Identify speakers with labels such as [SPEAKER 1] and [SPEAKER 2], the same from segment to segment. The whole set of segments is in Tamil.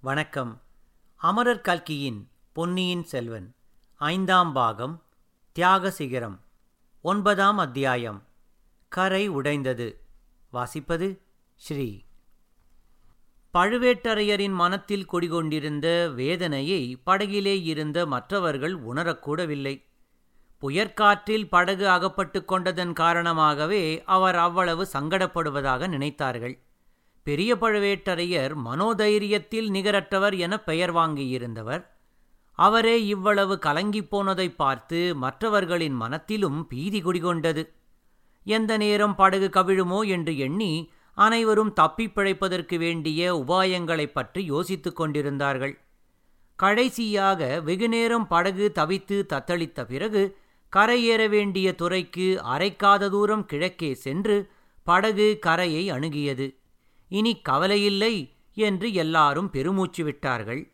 [SPEAKER 1] வணக்கம். அமரர் கல்கியின் பொன்னியின் செல்வன் ஐந்தாம் பாகம் தியாக சிகரம் ஒன்பதாம் அத்தியாயம் கரை உடைந்தது. வாசிப்பது ஸ்ரீ. பழுவேட்டரையரின் மனத்தில் குடிகொண்டிருந்த வேதனையை படகிலே இருந்த மற்றவர்கள் உணரக்கூடவில்லை. புயற்காற்றில் படகு அகப்பட்டு கொண்டதன் காரணமாகவே அவர் அவ்வளவு சங்கடப்படுவதாக நினைத்தார்கள். பெரிய பழுவேட்டரையர் மனோதைரியத்தில் நிகரற்றவர் என பெயர் வாங்கியிருந்தவர். அவரே இவ்வளவு கலங்கிப் போனதைப் பார்த்து மற்றவர்களின் மனத்திலும் பீதி குடிகொண்டது. எந்த நேரம் படகு கவிழுமோ என்று எண்ணி அனைவரும் தப்பிப் பிழைப்பதற்கு வேண்டிய உபாயங்களைப் பற்றி யோசித்துக் கொண்டிருந்தார்கள். கடைசியாக வெகுநேரம் படகு தவித்து தத்தளித்த பிறகு கரையேற வேண்டிய துறைக்கு அரைக்காத தூரம் கிழக்கே சென்று படகு கரையை அணுகியது. இனி கவலையில்லை என்று எல்லாரும் பெருமூச்சு விட்டார்கள்.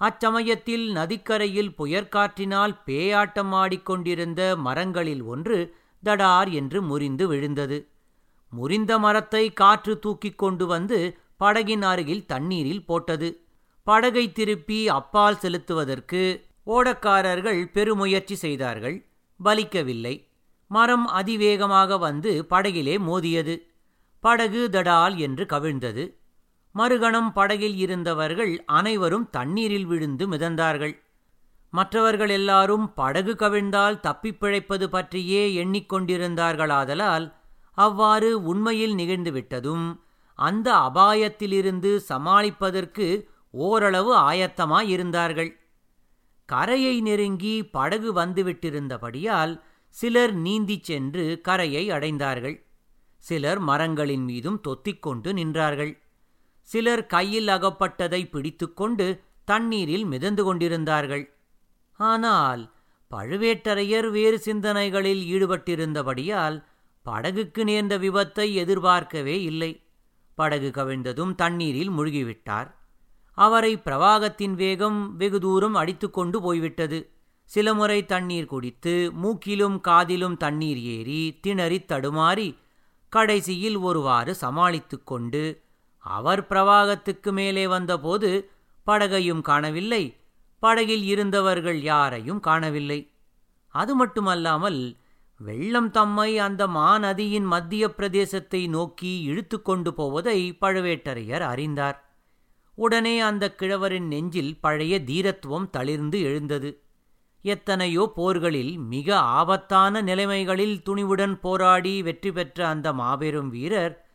[SPEAKER 1] அச்சமயத்தில் நதிக்கரையில் புயற்காற்றினால் பேயாட்டம் ஆடிக்கொண்டிருந்த மரங்களில் ஒன்று தடார் என்று முறிந்து விழுந்தது. முறிந்த மரத்தை காற்று தூக்கிக் கொண்டு வந்து படகின் அருகில் தண்ணீரில் போட்டது. படகை திருப்பி அப்பால் செலுத்துவதற்கு ஓடக்காரர்கள் பெருமுயற்சி செய்தார்கள். பலிக்கவில்லை மரம் அதிவேகமாக வந்து படகிலே மோதியது. படகு தடால் என்று கவிழ்ந்தது. மறுகணம் படகில் இருந்தவர்கள் அனைவரும் தண்ணீரில் விழுந்து மிதந்தார்கள். மற்றவர்கள் எல்லாரும் படகு கவிழ்ந்தால் தப்பிப் பிழைப்பது பற்றியே எண்ணிக்கொண்டிருந்தார்களாதலால் அவ்வாறு உண்மையில் நிகழ்ந்துவிட்டதும் அந்த அபாயத்திலிருந்து சமாளிப்பதற்கு ஓரளவு ஆயத்தமாயிருந்தார்கள். கரையை நெருங்கி படகு வந்துவிட்டிருந்தபடியால் சிலர் நீந்திச் சென்று கரையை அடைந்தார்கள். சிலர் மரங்களின் மீதும் தொத்திக்கொண்டு நின்றார்கள். சிலர் கையில் அகப்பட்டதை பிடித்துக்கொண்டு தண்ணீரில் மிதந்து கொண்டிருந்தார்கள். ஆனால் பழுவேட்டரையர் வேறு சிந்தனைகளில் ஈடுபட்டிருந்தபடியால் படகுக்கு நேர்ந்த விபத்தை எதிர்பார்க்கவே இல்லை. படகு கவிழ்ந்ததும் தண்ணீரில் முழுகிவிட்டார். அவரை பிரவாகத்தின் வேகம் வெகு தூரம் அடித்துக்கொண்டு போய்விட்டது. சில முறை தண்ணீர் குடித்து மூக்கிலும் காதிலும் தண்ணீர் ஏறி திணறித் தடுமாறி கடைசியில் ஒருவாறு சமாளித்து கொண்டு அவர் பிரவாகத்துக்கு மேலே வந்தபோது படகையும் காணவில்லை. படகில் இருந்தவர்கள் யாரையும் காணவில்லை. அது மட்டுமல்லாமல் வெள்ளம் தம்மை அந்த மாநதியின் மத்திய பிரதேசத்தை நோக்கி இழுத்து கொண்டு போவதை பழுவேட்டரையர் அறிந்தார். உடனே அந்த கிழவரின் நெஞ்சில் பழைய தீரத்துவம் தளிர்ந்து எழுந்தது. எத்தனையோ போர்களில் மிக ஆபத்தான நிலைமைகளில் துணிவுடன் போராடி வெற்றி பெற்ற அந்த மாபெரும் வீரர்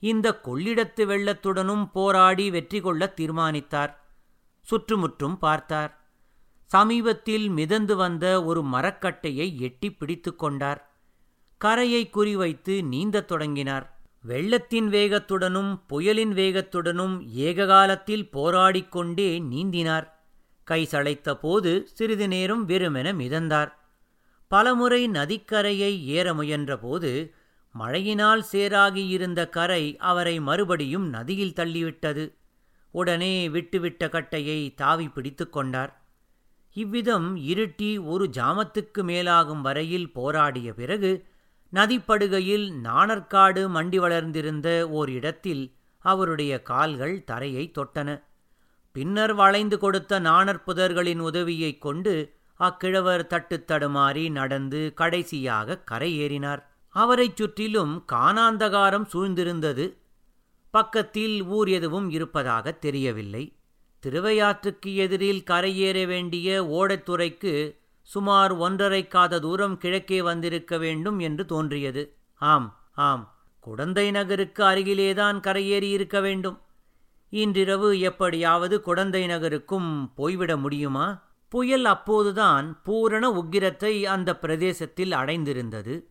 [SPEAKER 1] இந்த கொள்ளிடத்து வெள்ளத்துடனும் போராடி வெற்றி கொள்ள தீர்மானித்தார். சுற்றுமுற்றும் பார்த்தார். சமீபத்தில் மிதந்து வந்த ஒரு மரக்கட்டையை எட்டி பிடித்து கொண்டார். கரையை குறிவைத்து நீந்தத் தொடங்கினார். வெள்ளத்தின் வேகத்துடனும் புயலின் வேகத்துடனும் ஏககாலத்தில் போராடிக்கொண்டே நீந்தினார். கை சளைத்த போது சிறிது நேரம் வெறுமென மிதந்தார். பலமுறை நதிக்கரையை ஏற முயன்றபோது மழையினால் சேராகியிருந்த கரை அவரை மறுபடியும் நதியில் தள்ளிவிட்டது. உடனே விட்டுவிட்ட கட்டையை தாவி பிடித்து கொண்டார். இவ்விதம் இருட்டி ஒரு ஜாமத்துக்கு மேலாகும் வரையில் போராடிய பிறகு நதிப்படுகையில் நாணற்காடு மண்டி வளர்ந்திருந்த ஓர் இடத்தில் அவருடைய கால்கள் தரையை தொட்டன. பின்னர் வளைந்து கொடுத்த நாணற்புதர்களின் உதவியைக் கொண்டு அக்கிழவர் தட்டு தடுமாறி நடந்து கடைசியாக கரையேறினார். அவரைச் சுற்றிலும் காணாந்தகாரம் சூழ்ந்திருந்தது. பக்கத்தில் ஊர் எதுவும் இருப்பதாக தெரியவில்லை. திருவையாற்றுக்கு எதிரில் கரையேற வேண்டிய ஓடத்துறைக்கு சுமார் ஒன்றரை காத தூரம் கிழக்கே வந்திருக்க வேண்டும் என்று தோன்றியது. ஆம் ஆம். குடந்தை நகருக்கு அருகிலேதான் கரையேறி இருக்க வேண்டும். இன்றிரவு எப்படியாவது குடந்தை நகருக்கும் போய்விட முடியுமா? புயல் அப்போதுதான் பூரண உக்கிரத்தை அந்த பிரதேசத்தில் அடைந்திருந்தது.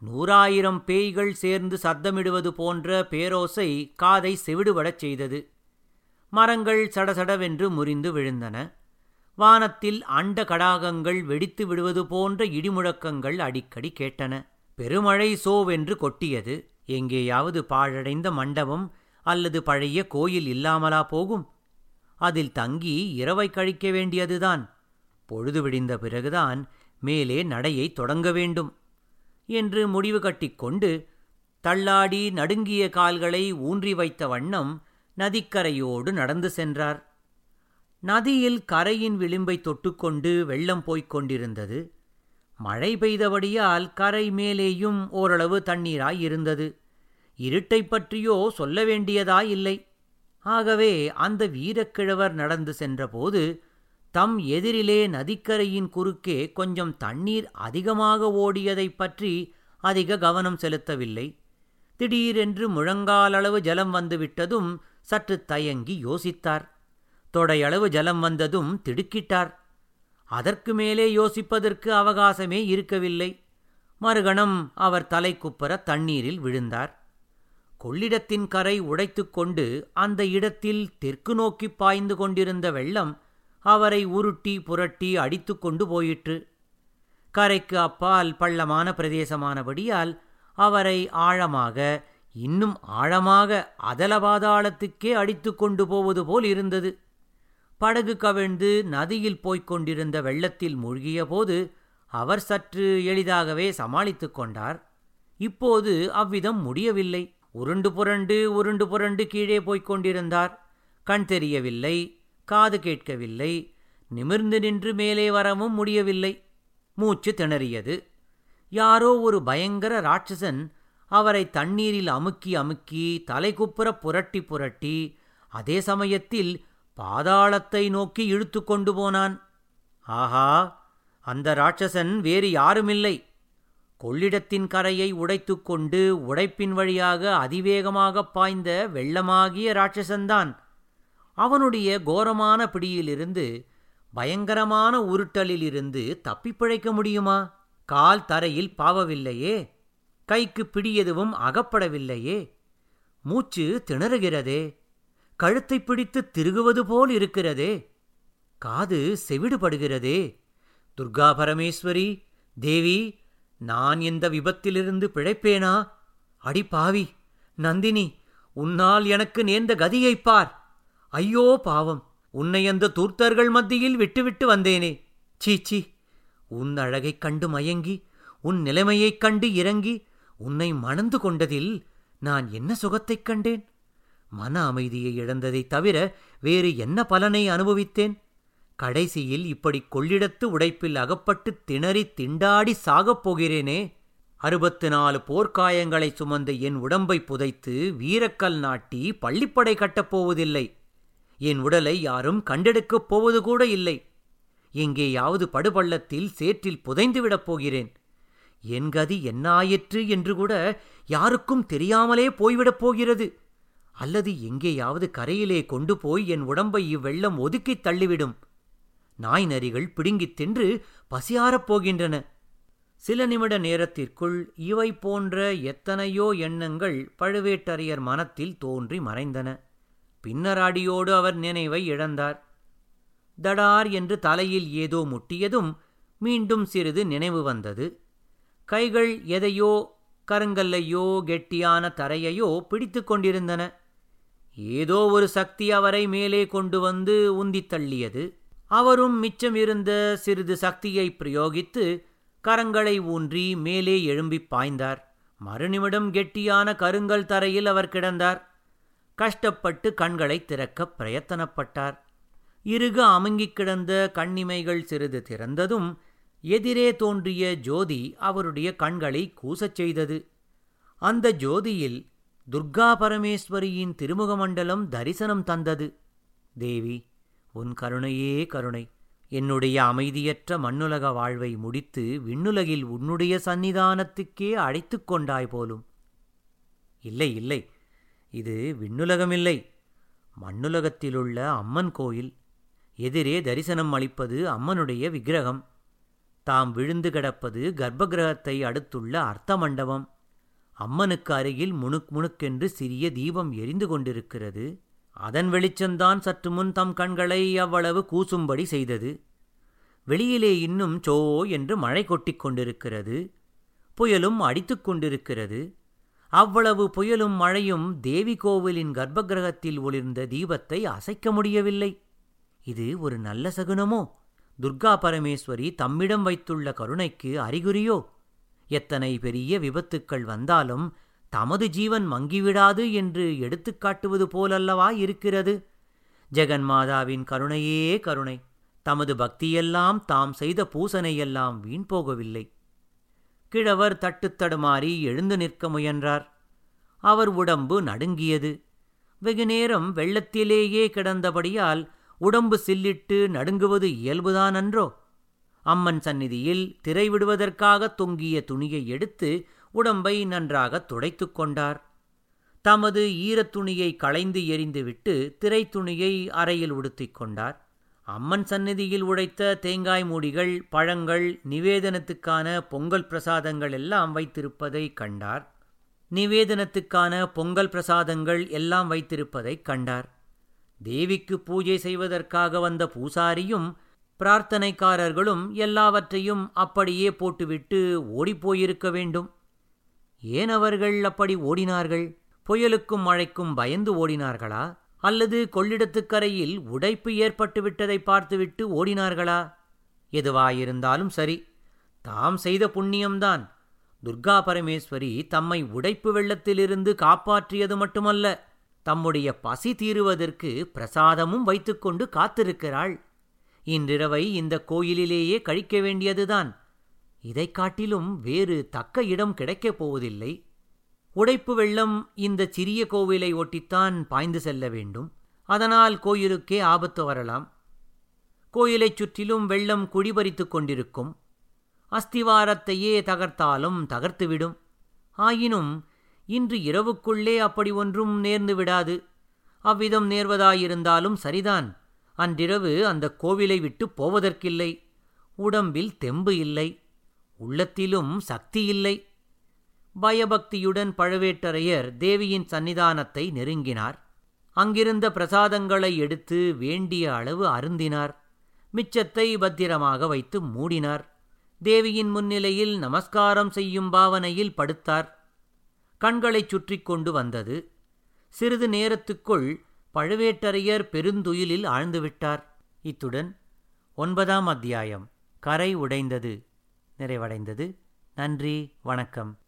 [SPEAKER 1] நூறாயிரம் பேய்கள் சேர்ந்து சத்தமிடுவது போன்ற பேரோசை காதை செவிடுபடச் செய்தது. மரங்கள் சடசடவென்று முறிந்து விழுந்தன. வானத்தில் அண்ட கடாகங்கள் வெடித்து விடுவது போன்ற இடிமுழக்கங்கள் அடிக்கடி கேட்டன. பெருமழை சோவென்று கொட்டியது. எங்கேயாவது பாழடைந்த மண்டபம் அல்லது பழைய கோயில் இல்லாமலா போகும்? அதில் தங்கி இரவை கழிக்க வேண்டியதுதான். பொழுது விடிந்த பிறகுதான் மேலே நடையை தொடங்க வேண்டும் என்று முடிவு கட்டிக்கொண்டு தள்ளாடி நடுங்கிய கால்களை ஊன்றி வைத்த வண்ணம் நதிக்கரையோடு நடந்து சென்றார். நதியில் கரையின் விளிம்பை தொட்டுக்கொண்டு வெள்ளம் போய்க் கொண்டிருந்தது. மழை பெய்தபடியால் கரை மேலேயும் ஓரளவு தண்ணீராய் இருந்தது. இருட்டைப் பற்றியோ சொல்ல வேண்டியதாயில்லை. ஆகவே அந்த வீரக்கிழவர் நடந்து சென்றபோது தம் எதிரிலே நதிக்கரையின் குறுக்கே கொஞ்சம் தண்ணீர் அதிகமாக ஓடியதைப் பற்றி அதிக கவனம் செலுத்தவில்லை. திடீரென்று முழங்காலளவு ஜலம் வந்துவிட்டதும் சற்று தயங்கி யோசித்தார். தொடையளவு ஜலம் வந்ததும் திடுக்கிட்டார். அதற்கு மேலே யோசிப்பதற்கு அவகாசமே இருக்கவில்லை. மறுகணம் அவர் தலைக்குப்புற தண்ணீரில் விழுந்தார். கொள்ளிடத்தின் கரை உடைத்துக்கொண்டு அந்த இடத்தில் தெற்கு நோக்கிப் பாய்ந்து கொண்டிருந்த வெள்ளம் அவரை உருட்டி புரட்டி அடித்து கொண்டு போயிற்று. கரைக்கு அப்பால் பள்ளமான பிரதேசமானபடியால் அவரை ஆழமாக இன்னும் ஆழமாக அதலபாதாளத்துக்கே அடித்து கொண்டு போவது போல் இருந்தது. படகு கவிழ்ந்து நதியில் போய்க் கொண்டிருந்த வெள்ளத்தில் மூழ்கியபோது அவர் சற்று எளிதாகவே சமாளித்துக் கொண்டார். இப்போது அவ்விதம் முடியவில்லை. உருண்டு புரண்டு உருண்டு புரண்டு கீழே போய்க் கொண்டிருந்தார். கண் தெரியவில்லை காது கேட்கவில்லை நிமிர்ந்து நின்று மேலே வரவும் முடியவில்லை. மூச்சு திணறியது. யாரோ ஒரு பயங்கர ராட்சசன் அவரை தண்ணீரில் அமுக்கி அமுக்கி தலைகுப்புற புரட்டி புரட்டி அதே சமயத்தில் பாதாளத்தை நோக்கி இழுத்து கொண்டு போனான். ஆஹா அந்த ராட்சசன் வேறு யாருமில்லை. கொள்ளிடத்தின் கரையை உடைத்துக்கொண்டு உடைப்பின் வழியாக அதிவேகமாகப் பாய்ந்த வெள்ளமாகிய ராட்சசன்தான். அவனுடைய கோரமான பிடியிலிருந்து பயங்கரமான உருட்டலிலிருந்து தப்பிப்பிழைக்க முடியுமா? கால் தரையில் பாவவில்லையே. கைக்கு பிடி எதுவும் அகப்படவில்லையே. மூச்சு திணறுகிறதே. கழுத்தை பிடித்து திருகுவது போல் இருக்கிறதே. காது செவிடுபடுகிறதே. துர்கா பரமேஸ்வரி தேவி நான் இந்த விபத்திலிருந்து பிழைப்பேனா? அடி பாவி நந்தினி உன்னால் எனக்கு நேர்ந்த கதியைப் பார். ஐயோ பாவம் உன்னை அந்த தூர்த்தர்கள் மத்தியில் விட்டுவிட்டு வந்தேனே. சீச்சி உன் அழகைக் கண்டு மயங்கி உன் நிலைமையைக் கண்டு இறங்கி உன்னை மணந்து கொண்டதில் நான் என்ன சுகத்தைக் கண்டேன்? மன அமைதியை இழந்ததைத் தவிர வேறு என்ன பலனை அனுபவித்தேன்? கடைசியில் இப்படி கொள்ளிடத்து உடைப்பில் அகப்பட்டு திணறி திண்டாடி சாகப் போகிறேனே. அறுபத்து நாலு போர்க்காயங்களை சுமந்த என் உடம்பை புதைத்து வீரக்கல் நாட்டி பள்ளிப்படை கட்டப் போவதில்லை. என் உடலை யாரும் கண்டெடுக்கப் போவது கூட இல்லை. எங்கேயாவது படுபள்ளத்தில் சேற்றில் புதைந்துவிடப் போகிறேன். என் கதி என்னாயிற்று என்று கூட யாருக்கும் தெரியாமலே போய்விடப் போகிறது. அல்லது எங்கேயாவது கரையிலே கொண்டு போய் என் உடம்பை இவ்வெள்ளம் ஒதுக்கித் தள்ளிவிடும். நாய் நரிகள் பிடுங்கித் தின்று பசியாரப் போகின்றன. சில நிமிட நேரத்திற்குள் இவை போன்ற எத்தனையோ எண்ணங்கள் பழுவேட்டரையர் மனத்தில் தோன்றி மறைந்தன. பின்னர் அடியோடு அவர் நினைவை இழந்தார். தடார் என்று தலையில் ஏதோ முட்டியதும் மீண்டும் சிறிது நினைவு வந்தது. கைகள் எதையோ கருங்கல்லையோ கெட்டியான தரையையோ பிடித்து கொண்டிருந்தன. ஏதோ ஒரு சக்தி அவரை மேலே கொண்டு வந்து உந்தித் தள்ளியது. அவரும் மிச்சம் இருந்த சிறிது சக்தியை பிரயோகித்து கரங்களை ஊன்றி மேலே எழும்பிப் பாய்ந்தார். மறுநிமிடம் கெட்டியான கருங்கல் தரையில் அவர் கிடந்தார். கஷ்டப்பட்டு கண்களை திறக்கப் பிரயத்தனப்பட்டார். இறுக அமுங்கிக் கிடந்த கண்ணிமைகள் சிறிது திறந்ததும் எதிரே தோன்றிய ஜோதி அவருடைய கண்களை கூசச் செய்தது. அந்த ஜோதியில் துர்கா பரமேஸ்வரியின் திருமுகமண்டலம் தரிசனம் தந்தது. தேவி உன் கருணையே கருணை. என்னுடைய அமைதியற்ற மண்ணுலக வாழ்வை முடித்து விண்ணுலகில் உன்னுடைய சந்நிதானத்துக்கே அழைத்து கொண்டாய் போலும். இல்லை இல்லை. இது விண்ணுலகமில்லை. மண்ணுலகத்திலுள்ள அம்மன் கோயில். எதிரே தரிசனம் அளிப்பது அம்மனுடைய விக்கிரகம். தாம் விழுந்து கிடப்பது கர்ப்பகிரகத்தை அடுத்துள்ள அர்த்த மண்டபம். அம்மனுக்கு அருகில் முணுக் முணுக்கென்று சிறிய தீபம் எரிந்து கொண்டிருக்கிறது. அதன் வெளிச்சந்தான் சற்று முன் தம் கண்களை அவ்வளவு கூசும்படி செய்தது. வெளியிலே இன்னும் சோ என்று மழை கொட்டிக் கொண்டிருக்கிறது. புயலும் அடித்துக் கொண்டிருக்கிறது. அவ்வளவு புயலும் மழையும் தேவி கோவிலின் கர்ப்பகிரகத்தில் ஒளிர்ந்த தீபத்தை அசைக்க முடியவில்லை. இது ஒரு நல்ல சகுனமோ? துர்கா பரமேஸ்வரி தம்மிடம் வைத்துள்ள கருணைக்கு அறிகுறியோ? எத்தனை பெரிய விபத்துக்கள் வந்தாலும் தமது ஜீவன் மங்கிவிடாது என்று எடுத்துக்காட்டுவது போலல்லவா இருக்கிறது? ஜெகன்மாதாவின் கருணையே கருணை. தமது பக்தியெல்லாம் தாம் செய்த பூசனையெல்லாம் வீண் போகவில்லை. கிழவர் தட்டுத்தடுமாறி எழுந்து நிற்க முயன்றார். அவர் உடம்பு நடுங்கியது. வெகுநேரம் வெள்ளத்திலேயே கிடந்தபடியால் உடம்பு சில்லிட்டு நடுங்குவது இயல்புதான் அன்றோ அம்மன் சந்நிதியில் திரை விடுவதற்காக தொங்கிய துணியை எடுத்து உடம்பை நன்றாக துடைத்துக் கொண்டார். தமது ஈரத் துணியை களைந்து எறிந்துவிட்டு திரை துணியை அறையில் உடுத்திக் கொண்டார். அம்மன் சந்நிதியில் உடைத்த தேங்காய் மூடிகள் பழங்கள் நிவேதனத்துக்கான பொங்கல் பிரசாதங்கள் எல்லாம் வைத்திருப்பதை கண்டார். நிவேதனத்துக்கான பொங்கல் பிரசாதங்கள் எல்லாம் வைத்திருப்பதைக் கண்டார். தேவிக்கு பூஜை செய்வதற்காக வந்த பூசாரியும் பிரார்த்தனைக்காரர்களும் எல்லாவற்றையும் அப்படியே போட்டுவிட்டு ஓடிப்போயிருக்க வேண்டும். ஏன் அவர்கள் அப்படி ஓடினார்கள்? புயலுக்கும் மழைக்கும் பயந்து ஓடினார்களா? அல்லது கொள்ளிடத்துக்கரையில் உடைப்பு ஏற்பட்டு விட்டதை பார்த்துவிட்டு ஓடினார்களா? எதுவாயிருந்தாலும் சரி தாம் செய்த புண்ணியம்தான். துர்கா பரமேஸ்வரி தம்மை உடைப்பு வெள்ளத்திலிருந்து காப்பாற்றியது மட்டுமல்ல தம்முடைய பசி தீருவதற்கு பிரசாதமும் வைத்துக்கொண்டு காத்திருக்கிறாள். இன்றிரவை இந்த கோயிலிலேயே கழிக்க வேண்டியதுதான். இதைக் காட்டிலும் வேறு தக்க இடம் கிடைக்கப் போவதில்லை. உடைப்பு வெள்ளம் இந்த சிறிய கோவிலை ஒட்டித்தான் பாய்ந்து செல்ல வேண்டும். அதனால் கோயிலுக்கே ஆபத்து வரலாம். கோயிலைச் சுற்றிலும் வெள்ளம் குடிபறித்துக் கொண்டிருக்கும். அஸ்திவாரத்தையே தகர்த்தாலும் தகர்த்துவிடும். ஆயினும் இன்று இரவுக்குள்ளே அப்படி ஒன்றும் நேர்ந்து விடாது. அவ்விதம் நேர்வதாயிருந்தாலும் சரிதான். அன்றிரவு அந்த கோவிலை விட்டு போவதற்கில்லை. உடம்பில் தெம்பு இல்லை. உள்ளத்திலும் சக்தி இல்லை. பயபக்தியுடன் பழவேட்டரையர் தேவியின் சன்னிதானத்தை நெருங்கினார். அங்கிருந்த பிரசாதங்களை எடுத்து வேண்டிய அளவு அருந்தினார். மிச்சத்தை பத்திரமாக வைத்து மூடினார். தேவியின் முன்னிலையில் நமஸ்காரம் செய்யும் பாவனையில் படுத்தார். கண்களைச் சுற்றி கொண்டு வந்தது. சிறிது நேரத்துக்குள் பழுவேட்டரையர் பெருந்துயிலில் ஆழ்ந்துவிட்டார். இத்துடன் ஒன்பதாம் அத்தியாயம் கரை உடைந்தது நிறைவடைந்தது. நன்றி வணக்கம்.